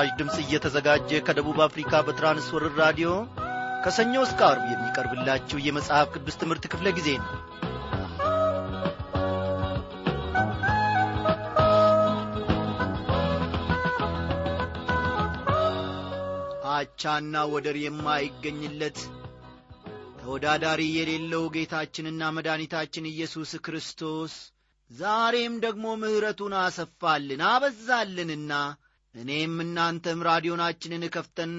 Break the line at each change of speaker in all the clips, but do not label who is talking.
በምስራች ድምፅ እየተዘጋጀ ከደቡብ አፍሪካ በትራንስወርር ራዲዮ ከሰኞ እስከ አርብ የሚቀርብላችሁ የመጽሐፍ ቅዱስ ትምህርት ክፍለ ጊዜ ነው። አቻና ወደር የማይገኝለት ተወዳዳሪ የሌለው ጌታችንና መድኃኒታችን ኢየሱስ ክርስቶስ ዛሬም ደግሞ ምሕረቱን አሰፋልን አበዛልንና እኔም እናንተም ራዲዮናችንን ከፍተን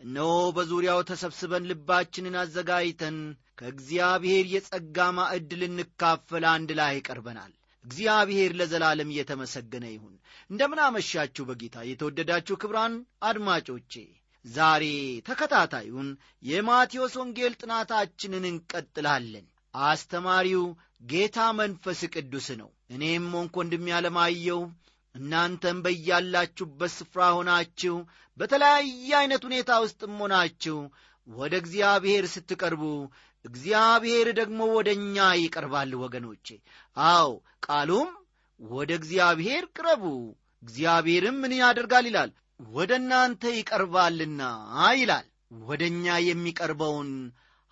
እነሆ በዙሪያው ተሰብስበን ልባችንን አዘጋጅተን ከእግዚአብሔር የጸጋ ማዕድ ልንካፈል አንድ ላይ ቀርበናል። እግዚአብሔር ለዘላለም እየተመሰገነ ይሁን። እንደምን አመሻችሁ በጌታ። የተወደዳችሁ ክብራን አድማጮቼ ዛሬ ተከታታዩን የማቴዎስ ወንጌል ጥናታችንን እንቀጥላለን። አስተማሪው ጌታ መንፈስ ቅዱስ ነው። እኔም ሆንኩ ወንድም ያለማየው እናንተም በያላችሁበት ስፍራ ሆናችሁ በተለያየ ዐይነት ሁኔታ ውስጥም ሆናችሁ ወደ እግዚአብሔር ስትቀርቡ እግዚአብሔር ደግሞ ወደ እኛ ይቀርባል ወገኖቼ። አዎ ቃሉም ወደ እግዚአብሔር ቅረቡ። እግዚአብሔርም ምን ያደርጋል ይላል? ወደ እናንተ ይቀርባልና ይላል። ወደ እኛ የሚቀርበውን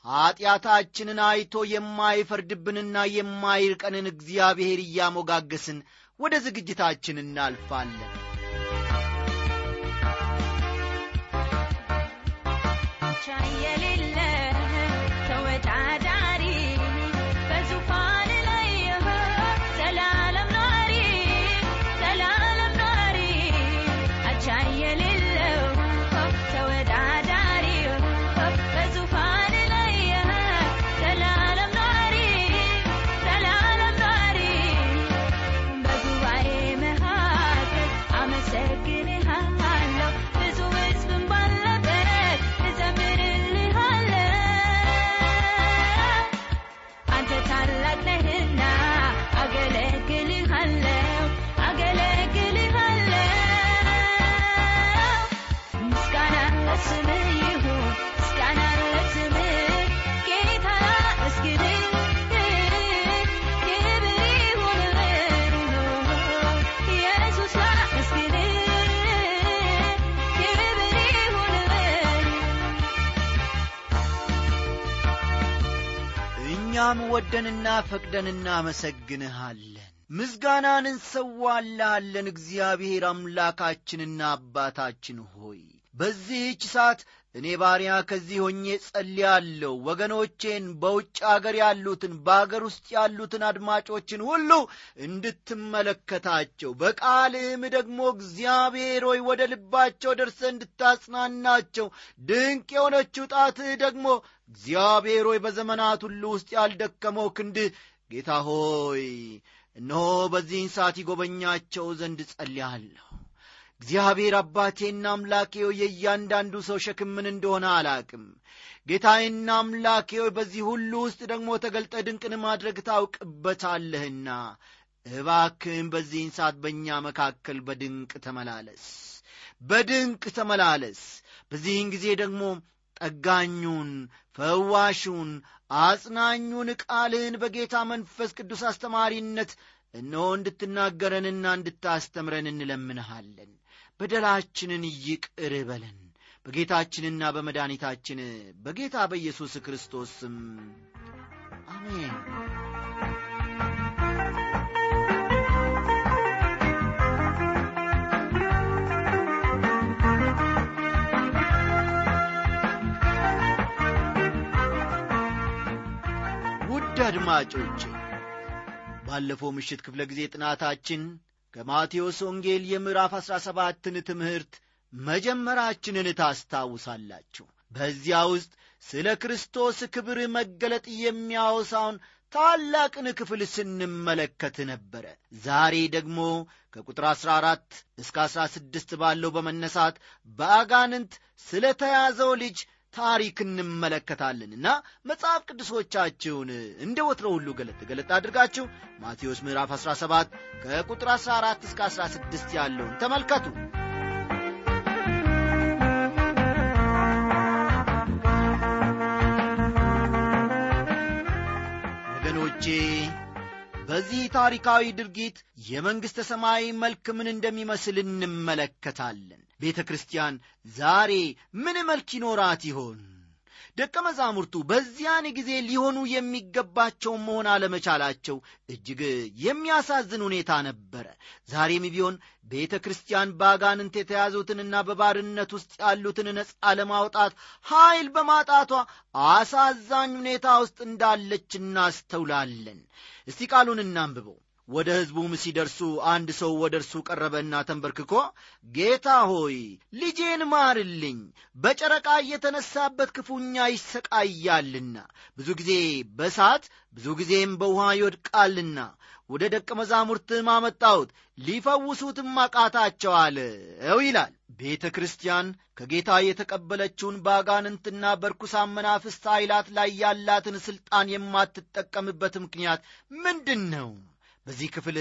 ኀጢአታችንን አይቶ የማይፈርድብንና የማይርቀንን እግዚአብሔር እያሞጋገስን ወደ ዝግጅታችን እናልፋለን።
የሌለ
እኛም ወደንና ፈቅደን እናመሰግንሃለን ምስጋናን እንሰዋልሃለን። እግዚአብሔር አምላካችንና አባታችን ሆይ በዚህች ሰዓት እኔ ባሪያ ከዚህ ሆኜ ጸልያለሁ ወገኖቼን በውጭ አገር ያሉትን በአገር ውስጥ ያሉትን አድማጮችን ሁሉ እንድትመለከታቸው በቃልህም ደግሞ እግዚአብሔር ሆይ ወደ ልባቸው ደርሰ እንድታጽናናቸው ድንቅ የሆነችው ጣትህ ደግሞ እግዚአብሔር ሆይ በዘመናት ሁሉ ውስጥ ያልደከመው ክንድህ ጌታ ሆይ እነሆ በዚህን ሰዓት ይጎበኛቸው ዘንድ ጸልያለሁ እግዚአብሔር አባቴና አምላኬ ሆይ የእያንዳንዱ ሰው ሸክም ምን እንደሆነ አላቅም። ጌታዬና አምላኬ ሆይ በዚህ ሁሉ ውስጥ ደግሞ ተገልጠ ድንቅን ማድረግ ታውቅበታለህና እባክህም በዚህን ሰዓት በእኛ መካከል በድንቅ ተመላለስ በድንቅ ተመላለስ። በዚህን ጊዜ ደግሞ ጠጋኙን ፈዋሹን አጽናኙን ቃልህን በጌታ መንፈስ ቅዱስ አስተማሪነት እነሆ እንድትናገረንና እንድታስተምረን እንለምንሃለን። በደላችንን ይቅር በለን። በጌታችንና በመድኃኒታችን በጌታ በኢየሱስ ክርስቶስ አሜን አድማጮቼ ባለፈው ምሽት ክፍለ ጊዜ ጥናታችን ከማቴዎስ ወንጌል የምዕራፍ አሥራ ሰባትን ትምህርት መጀመራችንን ታስታውሳላችሁ። በዚያ ውስጥ ስለ ክርስቶስ ክብር መገለጥ የሚያወሳውን ታላቅን ክፍል ስንመለከት ነበረ። ዛሬ ደግሞ ከቁጥር 14 እስከ 16 ባለው በመነሳት በአጋንንት ስለ ተያዘው ልጅ ታሪክ እንመለከታለንና መጽሐፍ ቅዱሶቻችሁን እንደ ወትሮ ሁሉ ገለጥ ገለጥ አድርጋችሁ ማቴዎስ ምዕራፍ 17 ከቁጥር 14 እስከ 16 ያለውን ተመልከቱ። ወገኖቼ በዚህ ታሪካዊ ድርጊት የመንግሥተ ሰማይ መልክ ምን እንደሚመስል እንመለከታለን ቤተ ክርስቲያን ዛሬ ምን መልክ ይኖራት ይሆን? ደቀ መዛሙርቱ በዚያን ጊዜ ሊሆኑ የሚገባቸውን መሆን አለመቻላቸው እጅግ የሚያሳዝን ሁኔታ ነበረ። ዛሬም ቢሆን ቤተ ክርስቲያን በአጋንንት የተያዙትንና በባርነት ውስጥ ያሉትን ነፃ ለማውጣት ኀይል በማጣቷ አሳዛኝ ሁኔታ ውስጥ እንዳለች እናስተውላለን። እስቲ ቃሉን እናንብበው ወደ ሕዝቡም ሲደርሱ አንድ ሰው ወደ እርሱ ቀረበና ተንበርክኮ ጌታ ሆይ ልጄን ማርልኝ በጨረቃ እየተነሳበት ክፉኛ ይሰቃያልና። ብዙ ጊዜ በሳት ብዙ ጊዜም በውሃ ይወድቃልና። ወደ ደቀ መዛሙርትም አመጣሁት ሊፈውሱትም አቃታቸው አለው ይላል። ቤተ ክርስቲያን ከጌታ የተቀበለችውን በአጋንንትና በርኩሳን መናፍስት ኃይላት ላይ ያላትን ሥልጣን የማትጠቀምበት ምክንያት ምንድን ነው በዚህ ክፍል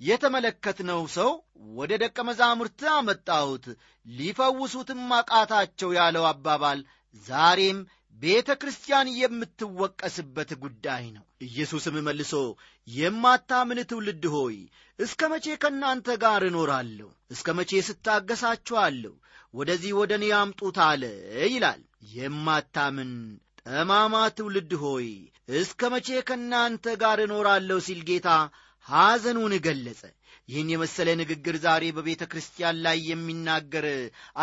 የተመለከትነው ሰው ወደ ደቀ መዛሙርት አመጣሁት ሊፈውሱትም አቃታቸው ያለው አባባል ዛሬም ቤተ ክርስቲያን የምትወቀስበት ጉዳይ ነው። ኢየሱስም መልሶ የማታምን ትውልድ ሆይ እስከ መቼ ከእናንተ ጋር እኖራለሁ? እስከ መቼ ስታገሳችኋለሁ? ወደዚህ ወደ እኔ አምጡት አለ ይላል። የማታምን ጠማማ ትውልድ ሆይ እስከ መቼ ከእናንተ ጋር እኖራለሁ ሲል ጌታ ሐዘኑን ገለጸ። ይህን የመሰለ ንግግር ዛሬ በቤተ ክርስቲያን ላይ የሚናገር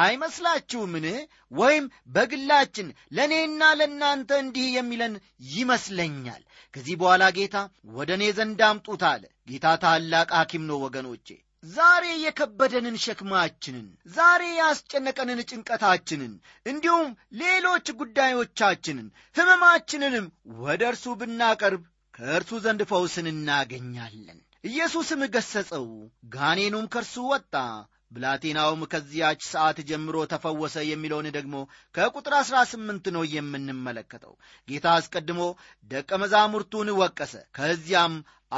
አይመስላችሁምን? ወይም በግላችን ለእኔና ለእናንተ እንዲህ የሚለን ይመስለኛል። ከዚህ በኋላ ጌታ ወደ እኔ ዘንድ አምጡት አለ። ጌታ ታላቅ ሐኪም ነው ወገኖቼ ዛሬ የከበደንን ሸክማችንን ዛሬ ያስጨነቀንን ጭንቀታችንን እንዲሁም ሌሎች ጉዳዮቻችንን ሕመማችንንም ወደ እርሱ ብናቀርብ ከእርሱ ዘንድ ፈውስን እናገኛለን። ኢየሱስም ገሠጸው ጋኔኑም ከእርሱ ወጣ ብላቴናውም ከዚያች ሰዓት ጀምሮ ተፈወሰ የሚለውን ደግሞ ከቁጥር አሥራ ስምንት ነው የምንመለከተው። ጌታ አስቀድሞ ደቀ መዛሙርቱን ወቀሰ ከዚያም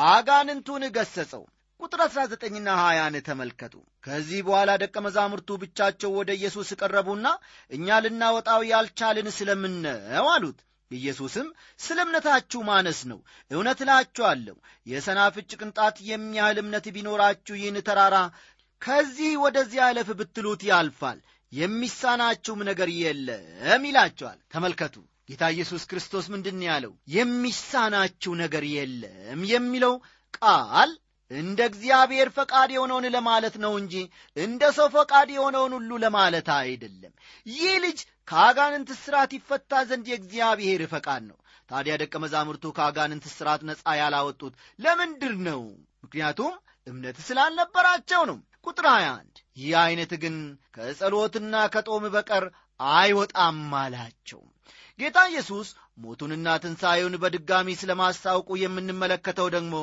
አጋንንቱን ገሠጸው ቁጥር 19ና 20 ተመልከቱ። ከዚህ በኋላ ደቀ መዛሙርቱ ብቻቸው ወደ ኢየሱስ ቀረቡና እኛ ልናወጣው ያልቻልን ስለምን ነው አሉት። ኢየሱስም ስለ እምነታችሁ ማነስ ነው? እውነት እላችኋለሁ የሰናፍጭ ቅንጣት የሚያህል እምነት ቢኖራችሁ ይህን ተራራ ከዚህ ወደዚህ አለፍ ብትሉት ያልፋል። የሚሳናችሁም ነገር የለም ይላቸዋል። ተመልከቱ ጌታ ኢየሱስ ክርስቶስ ምንድን ያለው? የሚሳናችሁ ነገር የለም የሚለው ቃል እንደ እግዚአብሔር ፈቃድ የሆነውን ለማለት ነው እንጂ እንደ ሰው ፈቃድ የሆነውን ሁሉ ለማለት አይደለም። ይህ ልጅ ከአጋንንት ስራት ይፈታ ዘንድ የእግዚአብሔር ፈቃድ ነው። ታዲያ ደቀ መዛሙርቱ ከአጋንንት ስራት ነፃ ያላወጡት ለምንድር ነው? ምክንያቱም እምነት ስላልነበራቸው ነው። ቁጥር 21 ይህ ዐይነት ግን ከጸሎትና ከጦም በቀር አይወጣም አላቸው። ጌታ ኢየሱስ ሞቱንና ትንሣኤውን በድጋሚ ስለ ማስታወቁ የምንመለከተው ደግሞ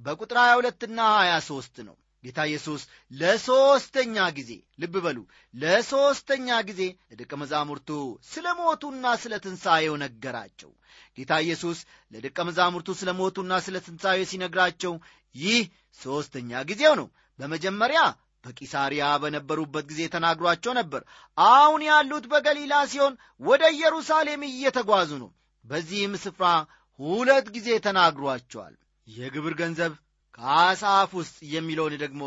በቁጥር 22ና 23 ነው። ጌታ ኢየሱስ ለሦስተኛ ጊዜ ልብ በሉ ለሦስተኛ ጊዜ ለደቀ መዛሙርቱ ስለ ሞቱና ስለ ትንሣኤው ነገራቸው። ጌታ ኢየሱስ ለደቀ መዛሙርቱ ስለ ሞቱና ስለ ትንሣኤው ሲነግራቸው ይህ ሦስተኛ ጊዜው ነው። በመጀመሪያ በቂሳሪያ በነበሩበት ጊዜ ተናግሯቸው ነበር። አሁን ያሉት በገሊላ ሲሆን ወደ ኢየሩሳሌም እየተጓዙ ነው። በዚህም ስፍራ ሁለት ጊዜ ተናግሯቸዋል የግብር ገንዘብ ከአሳፍ ውስጥ የሚለውን ደግሞ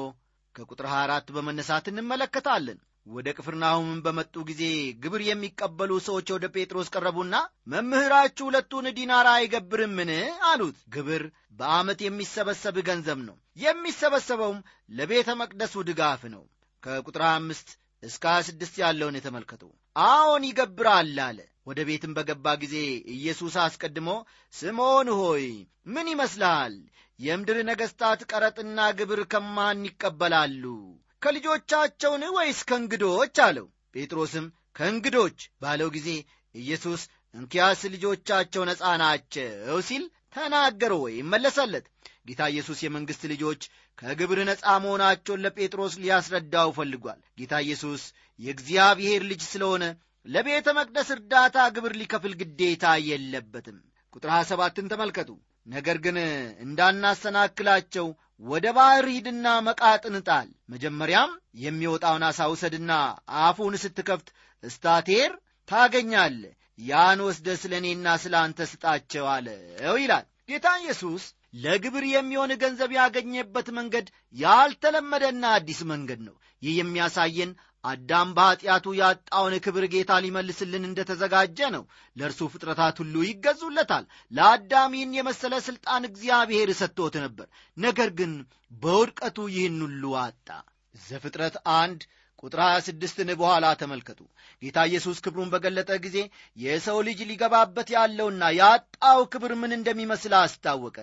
ከቁጥር 24 በመነሳት እንመለከታለን። ወደ ቅፍርናሁምም በመጡ ጊዜ ግብር የሚቀበሉ ሰዎች ወደ ጴጥሮስ ቀረቡና መምህራችሁ ሁለቱን ዲናር አይገብርምን? አሉት። ግብር በዓመት የሚሰበሰብ ገንዘብ ነው። የሚሰበሰበውም ለቤተ መቅደሱ ድጋፍ ነው። ከቁጥር 25 እስከ 26 ያለውን የተመልከቱ። አዎን ይገብራል አለ ወደ ቤትም በገባ ጊዜ ኢየሱስ አስቀድሞ ስምዖን ሆይ ምን ይመስልሃል የምድር ነገሥታት ቀረጥና ግብር ከማን ይቀበላሉ? ከልጆቻቸውን ወይስ ከእንግዶች? አለው። ጴጥሮስም ከእንግዶች ባለው ጊዜ ኢየሱስ እንኪያስ ልጆቻቸው ነፃ ናቸው ሲል ተናገረ ወይም መለሰለት። ጌታ ኢየሱስ የመንግሥት ልጆች ከግብር ነፃ መሆናቸውን ለጴጥሮስ ሊያስረዳው ፈልጓል። ጌታ ኢየሱስ የእግዚአብሔር ልጅ ስለሆነ ለቤተ መቅደስ እርዳታ ግብር ሊከፍል ግዴታ የለበትም። ቁጥር 27ን ተመልከቱ። ነገር ግን እንዳናሰናክላቸው ወደ ባሕር ሂድና መቃጥን ጣል። መጀመሪያም የሚወጣውን ውሰድና አፉን ስትከፍት እስታቴር ታገኛለ ያን ወስደ ስለ እኔና ስለ አንተ ስጣቸው አለው ይላል። ጌታ ኢየሱስ ለግብር የሚሆን ገንዘብ ያገኘበት መንገድ ያልተለመደና አዲስ መንገድ ነው። ይህ የሚያሳየን አዳም በኀጢአቱ ያጣውን ክብር ጌታ ሊመልስልን እንደ ተዘጋጀ ነው። ለእርሱ ፍጥረታት ሁሉ ይገዙለታል። ለአዳም ይህን የመሰለ ሥልጣን እግዚአብሔር ሰጥቶት ነበር። ነገር ግን በውድቀቱ ይህን ሁሉ አጣ። ዘፍጥረት አንድ ቁጥር 26ን በኋላ ተመልከቱ። ጌታ ኢየሱስ ክብሩን በገለጠ ጊዜ የሰው ልጅ ሊገባበት ያለውና ያጣው ክብር ምን እንደሚመስል አስታወቀ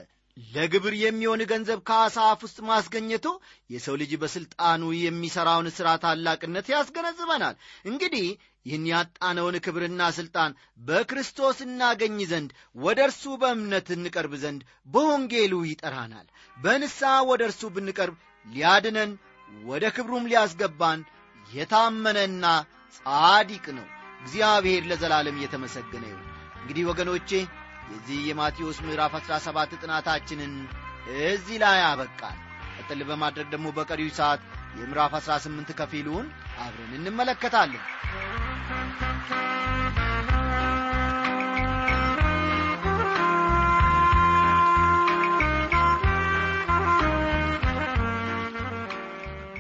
ለግብር የሚሆን ገንዘብ ከአሳ ውስጥ ማስገኘቱ የሰው ልጅ በሥልጣኑ የሚሠራውን ሥራ ታላቅነት ያስገነዝበናል። እንግዲህ ይህን ያጣነውን ክብርና ሥልጣን በክርስቶስ እናገኝ ዘንድ ወደ እርሱ በእምነት እንቀርብ ዘንድ በወንጌሉ ይጠራናል። በንስሐ ወደ እርሱ ብንቀርብ ሊያድነን ወደ ክብሩም ሊያስገባን የታመነና ጻዲቅ ነው። እግዚአብሔር ለዘላለም እየተመሰገነ ይሁን። እንግዲህ ወገኖቼ የዚህ የማቴዎስ ምዕራፍ 17 ጥናታችንን እዚህ ላይ አበቃል ቀጥል በማድረግ ደግሞ በቀሪው ሰዓት የምዕራፍ 18 ከፊሉን አብረን እንመለከታለን።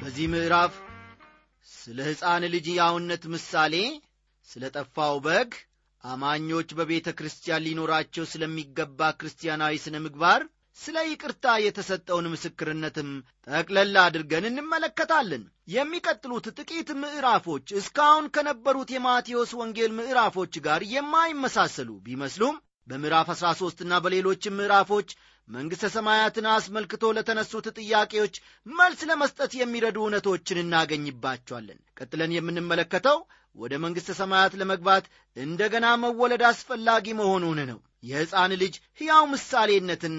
በዚህ ምዕራፍ ስለ ሕፃን ልጅ ያውነት ምሳሌ ስለ ጠፋው በግ አማኞች በቤተ ክርስቲያን ሊኖራቸው ስለሚገባ ክርስቲያናዊ ስነ ምግባር ስለ ይቅርታ የተሰጠውን ምስክርነትም ጠቅለላ አድርገን እንመለከታለን። የሚቀጥሉት ጥቂት ምዕራፎች እስካሁን ከነበሩት የማቴዎስ ወንጌል ምዕራፎች ጋር የማይመሳሰሉ ቢመስሉም በምዕራፍ 13 ና በሌሎችም ምዕራፎች መንግሥተ ሰማያትን አስመልክቶ ለተነሱት ጥያቄዎች መልስ ለመስጠት የሚረዱ እውነቶችን እናገኝባቸዋለን። ቀጥለን የምንመለከተው ወደ መንግሥተ ሰማያት ለመግባት እንደገና መወለድ አስፈላጊ መሆኑን ነው። የሕፃን ልጅ ሕያው ምሳሌነትን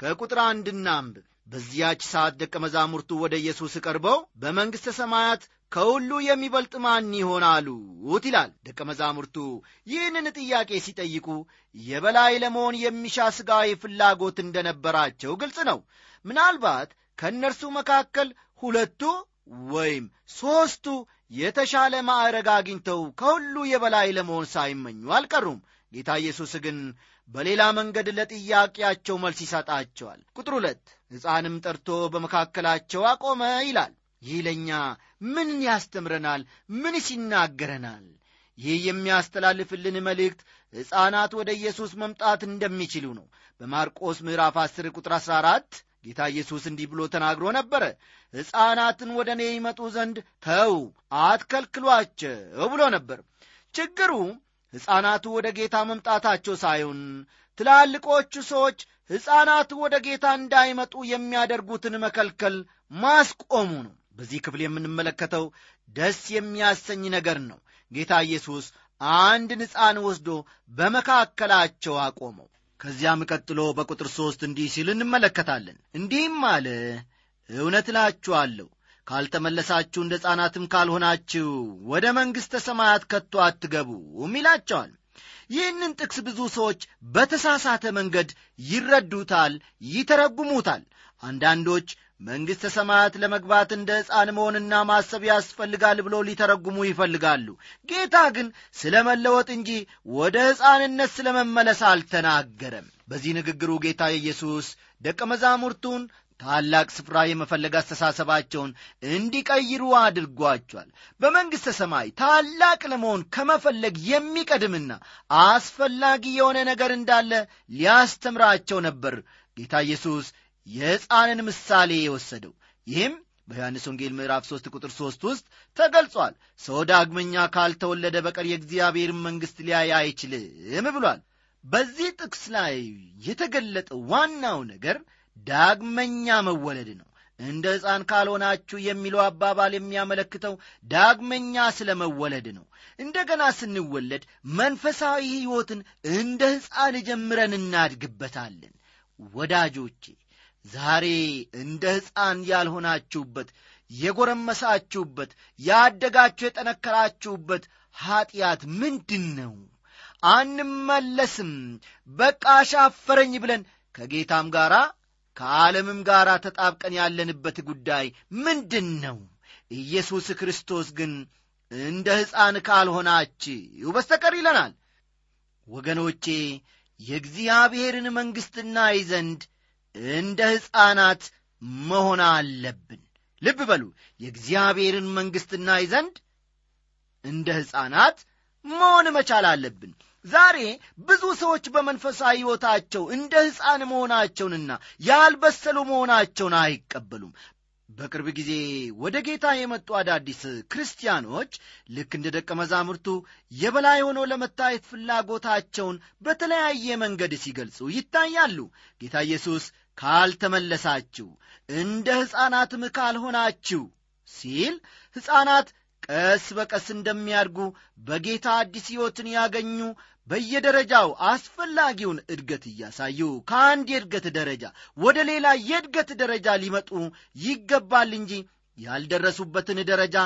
ከቁጥር አንድ እናንብብ በዚያች ሰዓት ደቀ መዛሙርቱ ወደ ኢየሱስ ቀርበው በመንግሥተ ሰማያት ከሁሉ የሚበልጥ ማን ይሆናሉት ይላል። ደቀ መዛሙርቱ ይህንን ጥያቄ ሲጠይቁ የበላይ ለመሆን የሚሻ ሥጋዊ ፍላጎት እንደነበራቸው ግልጽ ነው። ምናልባት ከእነርሱ መካከል ሁለቱ ወይም ሦስቱ የተሻለ ማዕረግ አግኝተው ከሁሉ የበላይ ለመሆን ሳይመኙ አልቀሩም። ጌታ ኢየሱስ ግን በሌላ መንገድ ለጥያቄያቸው መልስ ይሰጣቸዋል። ቁጥር ሁለት ሕፃንም ጠርቶ በመካከላቸው አቆመ ይላል። ይህ ለእኛ ምን ያስተምረናል? ምንስ ይናገረናል? ይህ የሚያስተላልፍልን መልእክት ሕፃናት ወደ ኢየሱስ መምጣት እንደሚችሉ ነው። በማርቆስ ምዕራፍ 10 ቁጥር 14 ጌታ ኢየሱስ እንዲህ ብሎ ተናግሮ ነበረ ሕፃናትን ወደ እኔ ይመጡ ዘንድ ተው አትከልክሏቸው ብሎ ነበር። ችግሩ ሕፃናቱ ወደ ጌታ መምጣታቸው ሳይሆን ትላልቆቹ ሰዎች ሕፃናቱ ወደ ጌታ እንዳይመጡ የሚያደርጉትን መከልከል ማስቆሙ ነው። በዚህ ክፍል የምንመለከተው ደስ የሚያሰኝ ነገር ነው። ጌታ ኢየሱስ አንድን ሕፃን ወስዶ በመካከላቸው አቆመው። ከዚያም ቀጥሎ በቁጥር ሦስት እንዲህ ሲል እንመለከታለን። እንዲህም አለ እውነት እላችኋለሁ ካልተመለሳችሁ እንደ ሕፃናትም ካልሆናችሁ ወደ መንግሥተ ሰማያት ከቶ አትገቡም ይላቸዋል። ይህንን ጥቅስ ብዙ ሰዎች በተሳሳተ መንገድ ይረዱታል ይተረጉሙታል። አንዳንዶች መንግሥተ ሰማያት ለመግባት እንደ ሕፃን መሆንና ማሰብ ያስፈልጋል ብሎ ሊተረጉሙ ይፈልጋሉ። ጌታ ግን ስለ መለወጥ እንጂ ወደ ሕፃንነት ስለ መመለስ አልተናገረም። በዚህ ንግግሩ ጌታ ኢየሱስ ደቀ መዛሙርቱን ታላቅ ስፍራ የመፈለግ አስተሳሰባቸውን እንዲቀይሩ አድርጓቸዋል። በመንግሥተ ሰማይ ታላቅ ለመሆን ከመፈለግ የሚቀድምና አስፈላጊ የሆነ ነገር እንዳለ ሊያስተምራቸው ነበር ጌታ ኢየሱስ የሕፃንን ምሳሌ የወሰደው። ይህም በዮሐንስ ወንጌል ምዕራፍ 3 ቁጥር 3 ውስጥ ተገልጿል። ሰው ዳግመኛ ካልተወለደ በቀር የእግዚአብሔርን መንግሥት ሊያይ አይችልም ብሏል። በዚህ ጥቅስ ላይ የተገለጠው ዋናው ነገር ዳግመኛ መወለድ ነው። እንደ ሕፃን ካልሆናችሁ የሚለው አባባል የሚያመለክተው ዳግመኛ ስለ መወለድ ነው። እንደገና ስንወለድ መንፈሳዊ ሕይወትን እንደ ሕፃን ጀምረን እናድግበታለን። ወዳጆቼ ዛሬ እንደ ሕፃን ያልሆናችሁበት የጎረመሳችሁበት ያደጋችሁ የጠነከራችሁበት ኀጢአት ምንድን ነው አንመለስም። በቃ አሻፈረኝ ብለን ከጌታም ጋር ከዓለምም ጋር ተጣብቀን ያለንበት ጉዳይ ምንድን ነው ኢየሱስ ክርስቶስ ግን እንደ ሕፃን ካልሆናችሁ በስተቀር ይለናል። ወገኖቼ የእግዚአብሔርን መንግሥት እናይ ዘንድ እንደ ሕፃናት መሆን አለብን። ልብ በሉ የእግዚአብሔርን መንግሥት እናይ ዘንድ እንደ ሕፃናት መሆን መቻል አለብን ዛሬ ብዙ ሰዎች በመንፈሳዊ ሕይወታቸው እንደ ሕፃን መሆናቸውንና ያልበሰሉ መሆናቸውን አይቀበሉም። በቅርብ ጊዜ ወደ ጌታ የመጡ አዳዲስ ክርስቲያኖች ልክ እንደ ደቀ መዛሙርቱ የበላይ ሆኖ ለመታየት ፍላጎታቸውን በተለያየ መንገድ ሲገልጹ ይታያሉ። ጌታ ኢየሱስ ካልተመለሳችሁ እንደ ሕፃናትም ካልሆናችሁ ሲል ሕፃናት ቀስ በቀስ እንደሚያድጉ በጌታ አዲስ ሕይወትን ያገኙ በየደረጃው አስፈላጊውን እድገት እያሳዩ ከአንድ የእድገት ደረጃ ወደ ሌላ የእድገት ደረጃ ሊመጡ ይገባል እንጂ ያልደረሱበትን ደረጃ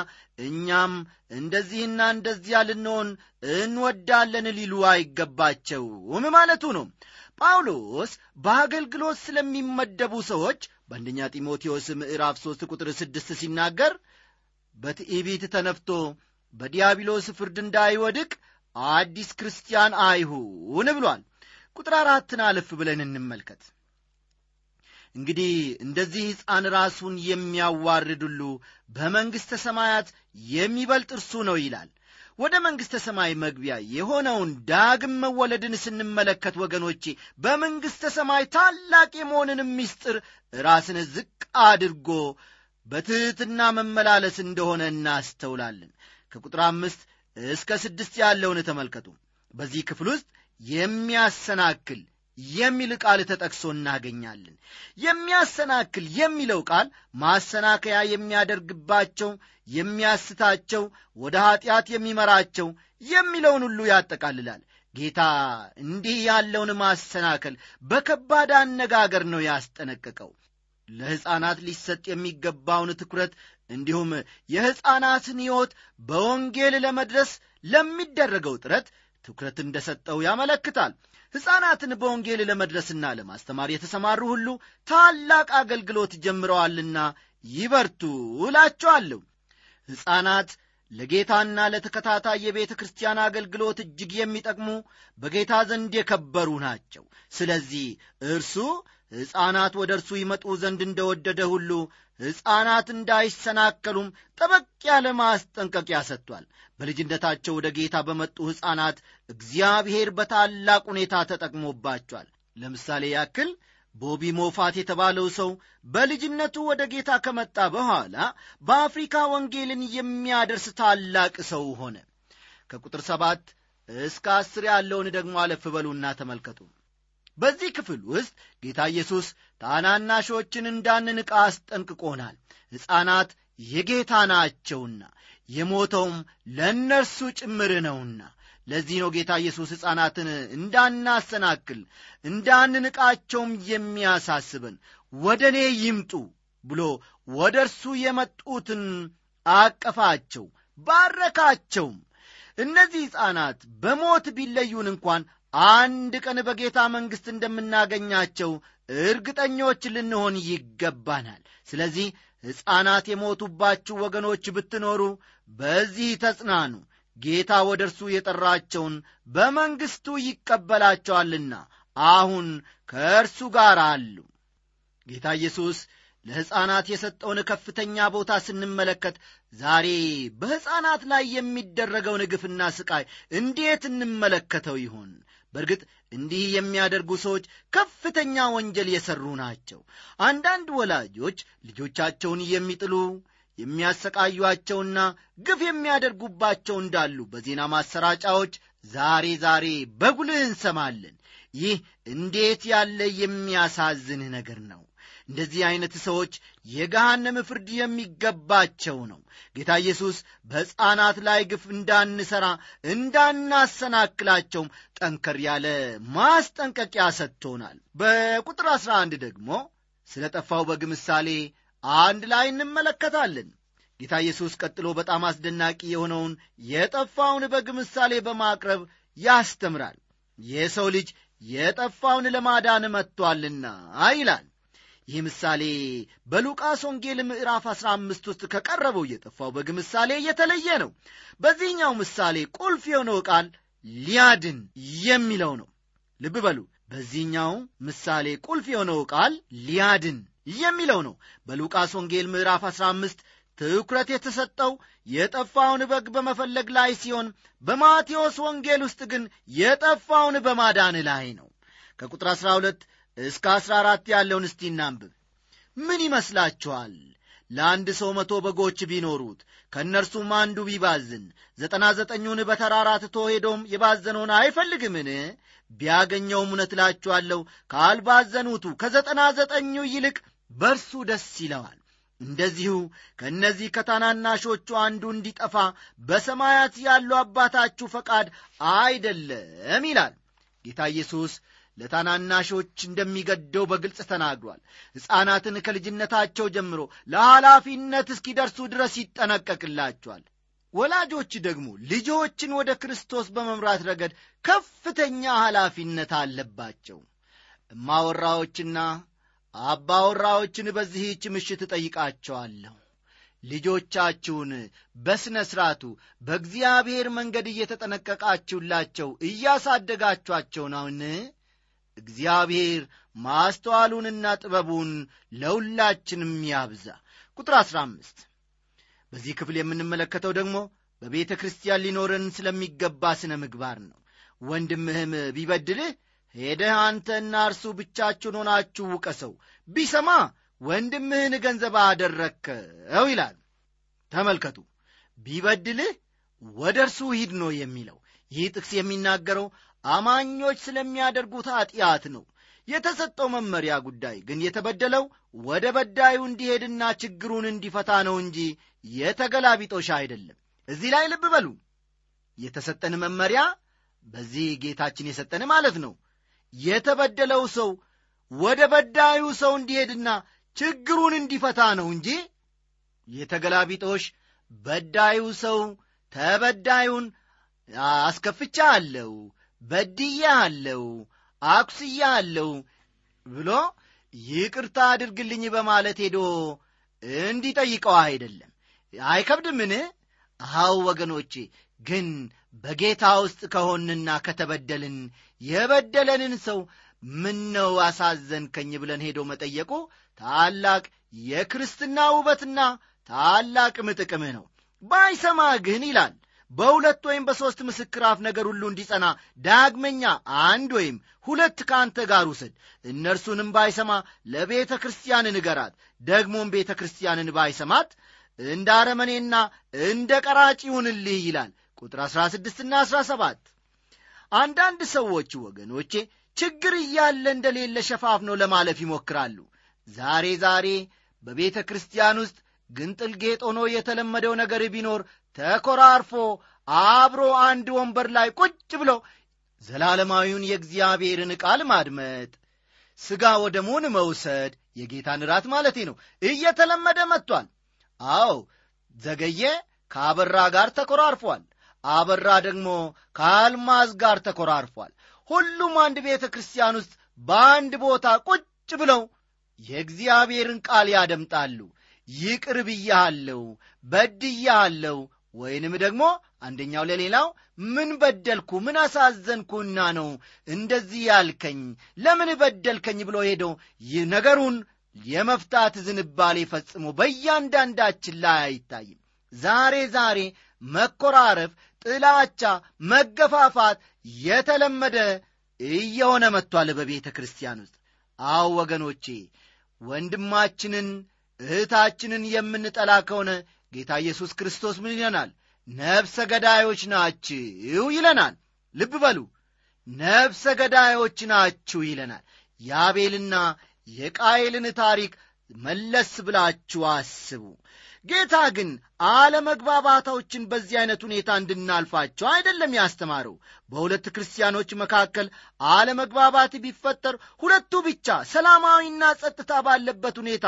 እኛም እንደዚህና እንደዚያ ልንሆን እንወዳለን ሊሉ አይገባቸውም ማለቱ ነው። ጳውሎስ በአገልግሎት ስለሚመደቡ ሰዎች በአንደኛ ጢሞቴዎስ ምዕራፍ 3 ቁጥር 6 ሲናገር በትዕቢት ተነፍቶ በዲያብሎስ ፍርድ እንዳይወድቅ አዲስ ክርስቲያን አይሁን ብሏል። ቁጥር አራትን አለፍ ብለን እንመልከት። እንግዲህ እንደዚህ ሕፃን ራሱን የሚያዋርድ ሁሉ በመንግሥተ ሰማያት የሚበልጥ እርሱ ነው ይላል። ወደ መንግሥተ ሰማይ መግቢያ የሆነውን ዳግም መወለድን ስንመለከት ወገኖቼ በመንግሥተ ሰማይ ታላቅ የመሆንን ምስጢር ራስን ዝቅ አድርጎ በትሕትና መመላለስ እንደሆነ እናስተውላለን። ከቁጥር አምስት እስከ ስድስት ያለውን ተመልከቱ። በዚህ ክፍል ውስጥ የሚያሰናክል የሚል ቃል ተጠቅሶ እናገኛለን። የሚያሰናክል የሚለው ቃል ማሰናከያ የሚያደርግባቸው የሚያስታቸው ወደ ኀጢአት የሚመራቸው የሚለውን ሁሉ ያጠቃልላል። ጌታ እንዲህ ያለውን ማሰናከል በከባድ አነጋገር ነው ያስጠነቀቀው። ለሕፃናት ሊሰጥ የሚገባውን ትኩረት እንዲሁም የሕፃናትን ሕይወት በወንጌል ለመድረስ ለሚደረገው ጥረት ትኩረት እንደ ሰጠው ያመለክታል። ሕፃናትን በወንጌል ለመድረስና ለማስተማር የተሰማሩ ሁሉ ታላቅ አገልግሎት ጀምረዋልና ይበርቱ እላቸዋለሁ። ሕፃናት ለጌታና ለተከታታይ የቤተ ክርስቲያን አገልግሎት እጅግ የሚጠቅሙ በጌታ ዘንድ የከበሩ ናቸው። ስለዚህ እርሱ ሕፃናት ወደ እርሱ ይመጡ ዘንድ እንደወደደ ሁሉ ሕፃናት እንዳይሰናከሉም ጠበቅ ያለ ማስጠንቀቂያ ሰጥቷል። በልጅነታቸው ወደ ጌታ በመጡ ሕፃናት እግዚአብሔር በታላቅ ሁኔታ ተጠቅሞባቸዋል። ለምሳሌ ያክል ቦቢ ሞፋት የተባለው ሰው በልጅነቱ ወደ ጌታ ከመጣ በኋላ በአፍሪካ ወንጌልን የሚያደርስ ታላቅ ሰው ሆነ። ከቁጥር ሰባት እስከ አስር ያለውን ደግሞ አለፍ በሉና ተመልከቱ በዚህ ክፍል ውስጥ ጌታ ኢየሱስ ታናናሾችን እንዳንንቃ አስጠንቅቆናል። ሕፃናት የጌታ ናቸውና የሞተውም ለእነርሱ ጭምር ነውና። ለዚህ ነው ጌታ ኢየሱስ ሕፃናትን እንዳናሰናክል እንዳንንቃቸውም የሚያሳስበን። ወደ እኔ ይምጡ ብሎ ወደ እርሱ የመጡትን አቀፋቸው ባረካቸውም። እነዚህ ሕፃናት በሞት ቢለዩን እንኳን አንድ ቀን በጌታ መንግሥት እንደምናገኛቸው እርግጠኞች ልንሆን ይገባናል። ስለዚህ ሕፃናት የሞቱባችሁ ወገኖች ብትኖሩ በዚህ ተጽናኑ። ጌታ ወደ እርሱ የጠራቸውን በመንግሥቱ ይቀበላቸዋልና አሁን ከእርሱ ጋር አሉ። ጌታ ኢየሱስ ለሕፃናት የሰጠውን ከፍተኛ ቦታ ስንመለከት ዛሬ በሕፃናት ላይ የሚደረገውን ግፍና ስቃይ እንዴት እንመለከተው ይሆን በእርግጥ እንዲህ የሚያደርጉ ሰዎች ከፍተኛ ወንጀል የሠሩ ናቸው። አንዳንድ ወላጆች ልጆቻቸውን የሚጥሉ የሚያሰቃዩአቸውና ግፍ የሚያደርጉባቸው እንዳሉ በዜና ማሰራጫዎች ዛሬ ዛሬ በጉልህ እንሰማለን። ይህ እንዴት ያለ የሚያሳዝን ነገር ነው እንደዚህ ዐይነት ሰዎች የገሃነም ፍርድ የሚገባቸው ነው። ጌታ ኢየሱስ በሕፃናት ላይ ግፍ እንዳንሠራ እንዳናሰናክላቸውም ጠንከር ያለ ማስጠንቀቂያ ሰጥቶናል። በቁጥር አሥራ አንድ ደግሞ ስለ ጠፋው በግ ምሳሌ አንድ ላይ እንመለከታለን። ጌታ ኢየሱስ ቀጥሎ በጣም አስደናቂ የሆነውን የጠፋውን በግ ምሳሌ በማቅረብ ያስተምራል። የሰው ልጅ የጠፋውን ለማዳን መጥቶአልና ይላል ይህ ምሳሌ በሉቃስ ወንጌል ምዕራፍ 15 ውስጥ ከቀረበው የጠፋው በግ ምሳሌ የተለየ ነው። በዚህኛው ምሳሌ ቁልፍ የሆነው ቃል ሊያድን የሚለው ነው። ልብ በሉ። በዚህኛው ምሳሌ ቁልፍ የሆነው ቃል ሊያድን የሚለው ነው። በሉቃስ ወንጌል ምዕራፍ 15 ትኩረት የተሰጠው የጠፋውን በግ በመፈለግ ላይ ሲሆን በማቴዎስ ወንጌል ውስጥ ግን የጠፋውን በማዳን ላይ ነው። ከቁጥር 12 እስከ 14 ያለውን እስቲ እናንብብ ምን ይመስላችኋል? ለአንድ ሰው መቶ በጎች ቢኖሩት ከእነርሱም አንዱ ቢባዝን ዘጠና ዘጠኙን በተራራ ትቶ ሄዶም የባዘነውን አይፈልግምን? ቢያገኘውም እውነት እላችኋለሁ ካልባዘኑቱ ከዘጠና ዘጠኙ ይልቅ በርሱ ደስ ይለዋል። እንደዚሁ ከእነዚህ ከታናናሾቹ አንዱ እንዲጠፋ በሰማያት ያለው አባታችሁ ፈቃድ አይደለም ይላል ጌታ ኢየሱስ ለታናናሾች እንደሚገደው በግልጽ ተናግሯል። ሕፃናትን ከልጅነታቸው ጀምሮ ለኃላፊነት እስኪደርሱ ድረስ ይጠነቀቅላቸዋል። ወላጆች ደግሞ ልጆችን ወደ ክርስቶስ በመምራት ረገድ ከፍተኛ ኃላፊነት አለባቸው። እማወራዎችና አባወራዎችን በዚህች ምሽት እጠይቃቸዋለሁ። ልጆቻችሁን በሥነ ሥርዓቱ በእግዚአብሔር መንገድ እየተጠነቀቃችሁላቸው እያሳደጋችኋቸው ነውን እግዚአብሔር ማስተዋሉንና ጥበቡን ለሁላችንም ያብዛ። ቁጥር 15 በዚህ ክፍል የምንመለከተው ደግሞ በቤተ ክርስቲያን ሊኖረን ስለሚገባ ስነ ምግባር ነው። ወንድምህም ቢበድልህ ሄደህ አንተና እርሱ ብቻችሁን ሆናችሁ ውቀሰው ቢሰማ ወንድምህን ገንዘብ አደረግከው ይላል። ተመልከቱ ቢበድልህ ወደ እርሱ ሂድ ነው የሚለው። ይህ ጥቅስ የሚናገረው አማኞች ስለሚያደርጉት ኀጢአት ነው። የተሰጠው መመሪያ ጉዳይ ግን የተበደለው ወደ በዳዩ እንዲሄድና ችግሩን እንዲፈታ ነው እንጂ የተገላቢጦሽ አይደለም። እዚህ ላይ ልብ በሉ። የተሰጠን መመሪያ በዚህ ጌታችን የሰጠን ማለት ነው። የተበደለው ሰው ወደ በዳዩ ሰው እንዲሄድና ችግሩን እንዲፈታ ነው እንጂ የተገላቢጦሽ በዳዩ ሰው ተበዳዩን አስከፍቻ አለው በድያ አለው አኩስያ አለው ብሎ ይቅርታ አድርግልኝ በማለት ሄዶ እንዲጠይቀው አይደለም። አይከብድምን? አው ወገኖቼ ግን በጌታ ውስጥ ከሆንና ከተበደልን የበደለንን ሰው ምን ነው አሳዘንከኝ ብለን ሄዶ መጠየቁ ታላቅ የክርስትና ውበትና ታላቅ ምጥቅምህ ነው። ባይሰማ ግን ይላል በሁለት ወይም በሦስት ምስክር አፍ ነገር ሁሉ እንዲጸና ዳግመኛ አንድ ወይም ሁለት ከአንተ ጋር ውሰድ። እነርሱንም ባይሰማ ለቤተ ክርስቲያን ንገራት ደግሞም ቤተ ክርስቲያንን ባይሰማት እንደ አረመኔና እንደ ቀራጭ ይሁንልህ ይላል። ቁጥር 16ና 17 አንዳንድ ሰዎች ወገኖቼ ችግር እያለ እንደሌለ ሸፋፍነው ለማለፍ ይሞክራሉ። ዛሬ ዛሬ በቤተ ክርስቲያን ውስጥ ግንጥል ጌጥ ሆኖ የተለመደው ነገር ቢኖር ተኮራርፎ አብሮ አንድ ወንበር ላይ ቁጭ ብሎ ዘላለማዊውን የእግዚአብሔርን ቃል ማድመጥ ሥጋ ወደሙን መውሰድ የጌታን ራት ማለቴ ነው። እየተለመደ መጥቷል። አዎ ዘገየ ከአበራ ጋር ተኮራርፏል። አበራ ደግሞ ከአልማዝ ጋር ተኮራርፏል። ሁሉም አንድ ቤተ ክርስቲያን ውስጥ በአንድ ቦታ ቁጭ ብለው የእግዚአብሔርን ቃል ያደምጣሉ። ይቅር ብያሃለሁ በድያሃለሁ ወይንም ደግሞ አንደኛው ለሌላው ምን በደልኩ? ምን አሳዘንኩና ነው እንደዚህ ያልከኝ? ለምን በደልከኝ ብሎ ሄዶ ነገሩን የመፍታት ዝንባሌ ፈጽሞ በእያንዳንዳችን ላይ አይታይም። ዛሬ ዛሬ መኮራረፍ ጥላቻ መገፋፋት የተለመደ እየሆነ መጥቷል በቤተ ክርስቲያን ውስጥ። አው ወገኖቼ ወንድማችንን እህታችንን የምንጠላ ከሆነ ጌታ ኢየሱስ ክርስቶስ ምን ይለናል? ነፍሰ ገዳዮች ናችሁ ይለናል። ልብ በሉ። ነፍሰ ገዳዮች ናችሁ ይለናል። የአቤልና የቃየልን ታሪክ መለስ ብላችሁ አስቡ። ጌታ ግን አለመግባባቶችን በዚህ አይነት ሁኔታ እንድናልፋቸው አይደለም ያስተማረው በሁለት ክርስቲያኖች መካከል አለመግባባት ቢፈጠር ሁለቱ ብቻ ሰላማዊና ጸጥታ ባለበት ሁኔታ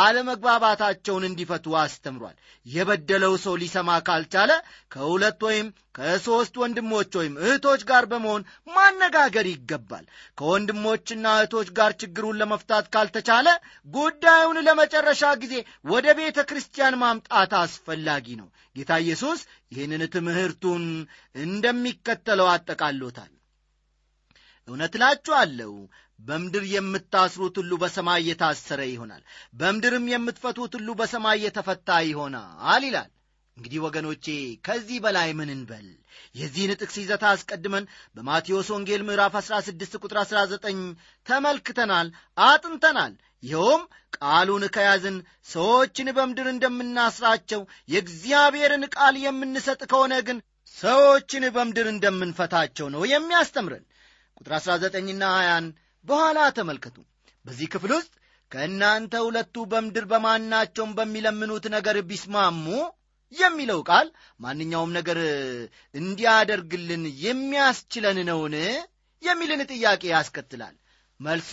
አለመግባባታቸውን እንዲፈቱ አስተምሯል። የበደለው ሰው ሊሰማ ካልቻለ ከሁለት ወይም ከሦስት ወንድሞች ወይም እህቶች ጋር በመሆን ማነጋገር ይገባል። ከወንድሞችና እህቶች ጋር ችግሩን ለመፍታት ካልተቻለ ጉዳዩን ለመጨረሻ ጊዜ ወደ ቤተ ክርስቲያን ማምጣት አስፈላጊ ነው። ጌታ ኢየሱስ ይህንን ትምህርቱን እንደሚከተለው አጠቃሎታል እውነት እላችኋለሁ በምድር የምታስሩት ሁሉ በሰማይ የታሰረ ይሆናል በምድርም የምትፈቱት ሁሉ በሰማይ የተፈታ ይሆናል ይላል እንግዲህ ወገኖቼ ከዚህ በላይ ምን እንበል? የዚህን ጥቅስ ይዘት አስቀድመን በማቴዎስ ወንጌል ምዕራፍ 16 ቁጥር 19 ተመልክተናል አጥንተናል። ይኸውም ቃሉን ከያዝን ሰዎችን በምድር እንደምናስራቸው የእግዚአብሔርን ቃል የምንሰጥ ከሆነ ግን ሰዎችን በምድር እንደምንፈታቸው ነው የሚያስተምረን። ቁጥር 19ና 20 በኋላ ተመልከቱ። በዚህ ክፍል ውስጥ ከእናንተ ሁለቱ በምድር በማናቸውም በሚለምኑት ነገር ቢስማሙ የሚለው ቃል ማንኛውም ነገር እንዲያደርግልን የሚያስችለን ነውን? የሚልን ጥያቄ ያስከትላል። መልሱ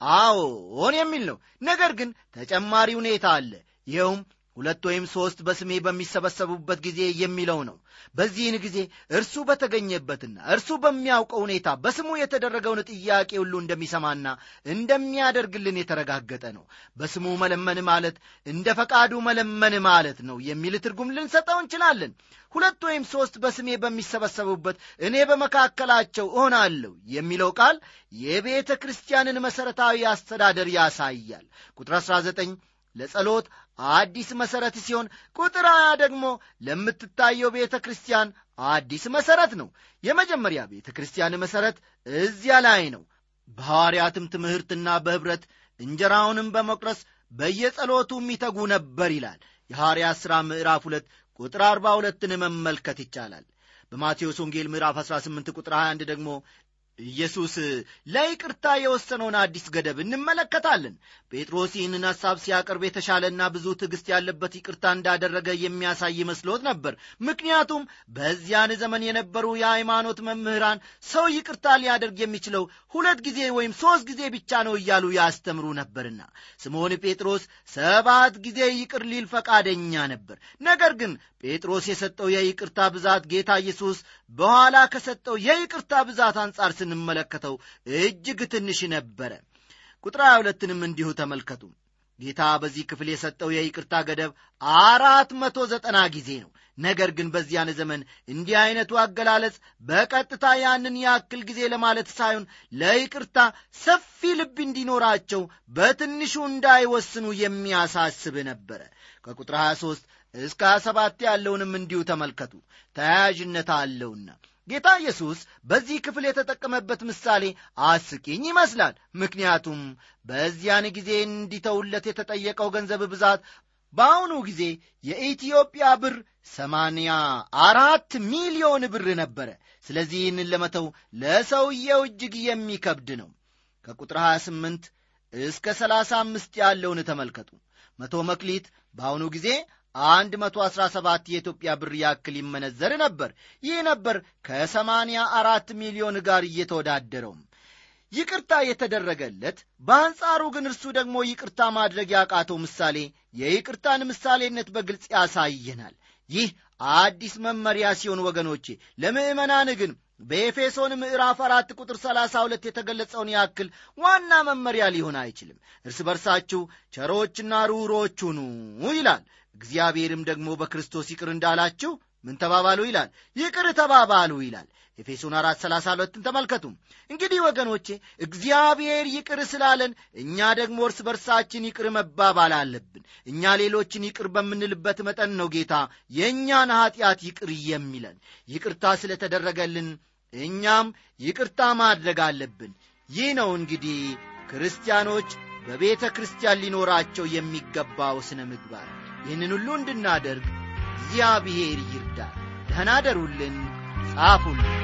አዎን የሚል ነው። ነገር ግን ተጨማሪ ሁኔታ አለ። ይኸውም ሁለት ወይም ሦስት በስሜ በሚሰበሰቡበት ጊዜ የሚለው ነው። በዚህን ጊዜ እርሱ በተገኘበትና እርሱ በሚያውቀው ሁኔታ በስሙ የተደረገውን ጥያቄ ሁሉ እንደሚሰማና እንደሚያደርግልን የተረጋገጠ ነው። በስሙ መለመን ማለት እንደ ፈቃዱ መለመን ማለት ነው የሚል ትርጉም ልንሰጠው እንችላለን። ሁለት ወይም ሦስት በስሜ በሚሰበሰቡበት እኔ በመካከላቸው እሆናለሁ የሚለው ቃል የቤተ ክርስቲያንን መሠረታዊ አስተዳደር ያሳያል። ቁጥር 19 ለጸሎት አዲስ መሠረት ሲሆን ቁጥር ሀያ ደግሞ ለምትታየው ቤተ ክርስቲያን አዲስ መሠረት ነው። የመጀመሪያ ቤተ ክርስቲያን መሠረት እዚያ ላይ ነው። በሐዋርያትም ትምህርትና በኅብረት እንጀራውንም በመቁረስ በየጸሎቱ የሚተጉ ነበር ይላል። የሐዋርያት ሥራ ምዕራፍ ሁለት ቁጥር አርባ ሁለትን መመልከት ይቻላል። በማቴዎስ ወንጌል ምዕራፍ 18 ቁጥር 21 ደግሞ ኢየሱስ ለይቅርታ የወሰነውን አዲስ ገደብ እንመለከታለን። ጴጥሮስ ይህንን ሐሳብ ሲያቀርብ የተሻለና ብዙ ትዕግሥት ያለበት ይቅርታ እንዳደረገ የሚያሳይ መስሎት ነበር። ምክንያቱም በዚያን ዘመን የነበሩ የሃይማኖት መምህራን ሰው ይቅርታ ሊያደርግ የሚችለው ሁለት ጊዜ ወይም ሦስት ጊዜ ብቻ ነው እያሉ ያስተምሩ ነበርና ስምዖን ጴጥሮስ ሰባት ጊዜ ይቅር ሊል ፈቃደኛ ነበር። ነገር ግን ጴጥሮስ የሰጠው የይቅርታ ብዛት ጌታ ኢየሱስ በኋላ ከሰጠው የይቅርታ ብዛት አንጻር ስንመለከተው እጅግ ትንሽ ነበረ። ቁጥር 22ንም እንዲሁ ተመልከቱ። ጌታ በዚህ ክፍል የሰጠው የይቅርታ ገደብ አራት መቶ ዘጠና ጊዜ ነው። ነገር ግን በዚያን ዘመን እንዲህ ዐይነቱ አገላለጽ በቀጥታ ያንን ያክል ጊዜ ለማለት ሳይሆን ለይቅርታ ሰፊ ልብ እንዲኖራቸው በትንሹ እንዳይወስኑ የሚያሳስብ ነበረ። ከቁጥር 23 እስከ 27 ያለውንም እንዲሁ ተመልከቱ። ተያያዥነት አለውና ጌታ ኢየሱስ በዚህ ክፍል የተጠቀመበት ምሳሌ አስቂኝ ይመስላል። ምክንያቱም በዚያን ጊዜ እንዲተውለት የተጠየቀው ገንዘብ ብዛት በአሁኑ ጊዜ የኢትዮጵያ ብር ሰማንያ አራት ሚሊዮን ብር ነበረ። ስለዚህ ይህንን ለመተው ለሰውየው እጅግ የሚከብድ ነው። ከቁጥር 28 እስከ 35 ያለውን ተመልከቱ። መቶ መክሊት በአሁኑ ጊዜ አንድ መቶ አሥራ ሰባት የኢትዮጵያ ብር ያክል ይመነዘር ነበር። ይህ ነበር ከሰማንያ አራት ሚሊዮን ጋር እየተወዳደረውም ይቅርታ የተደረገለት በአንጻሩ ግን እርሱ ደግሞ ይቅርታ ማድረግ ያቃተው ምሳሌ የይቅርታን ምሳሌነት በግልጽ ያሳየናል። ይህ አዲስ መመሪያ ሲሆን ወገኖቼ ለምዕመናን ግን በኤፌሶን ምዕራፍ አራት ቁጥር ሰላሳ ሁለት የተገለጸውን ያክል ዋና መመሪያ ሊሆን አይችልም። እርስ በርሳችሁ ቸሮችና ሩሮች ሁኑ ይላል እግዚአብሔርም ደግሞ በክርስቶስ ይቅር እንዳላችሁ ምን ተባባሉ ይላል? ይቅር ተባባሉ ይላል። ኤፌሶን አራት ሰላሳ ሁለትን ተመልከቱ እንግዲህ ወገኖቼ እግዚአብሔር ይቅር ስላለን እኛ ደግሞ እርስ በርሳችን ይቅር መባባል አለብን። እኛ ሌሎችን ይቅር በምንልበት መጠን ነው ጌታ የእኛን ኀጢአት ይቅር የሚለን። ይቅርታ ስለተደረገልን እኛም ይቅርታ ማድረግ አለብን። ይህ ነው እንግዲህ ክርስቲያኖች በቤተ ክርስቲያን ሊኖራቸው የሚገባው ስነ ምግባር ይህንን ሁሉ እንድናደርግ እግዚአብሔር ይርዳል። ደህና ደሩልን ጻፉልን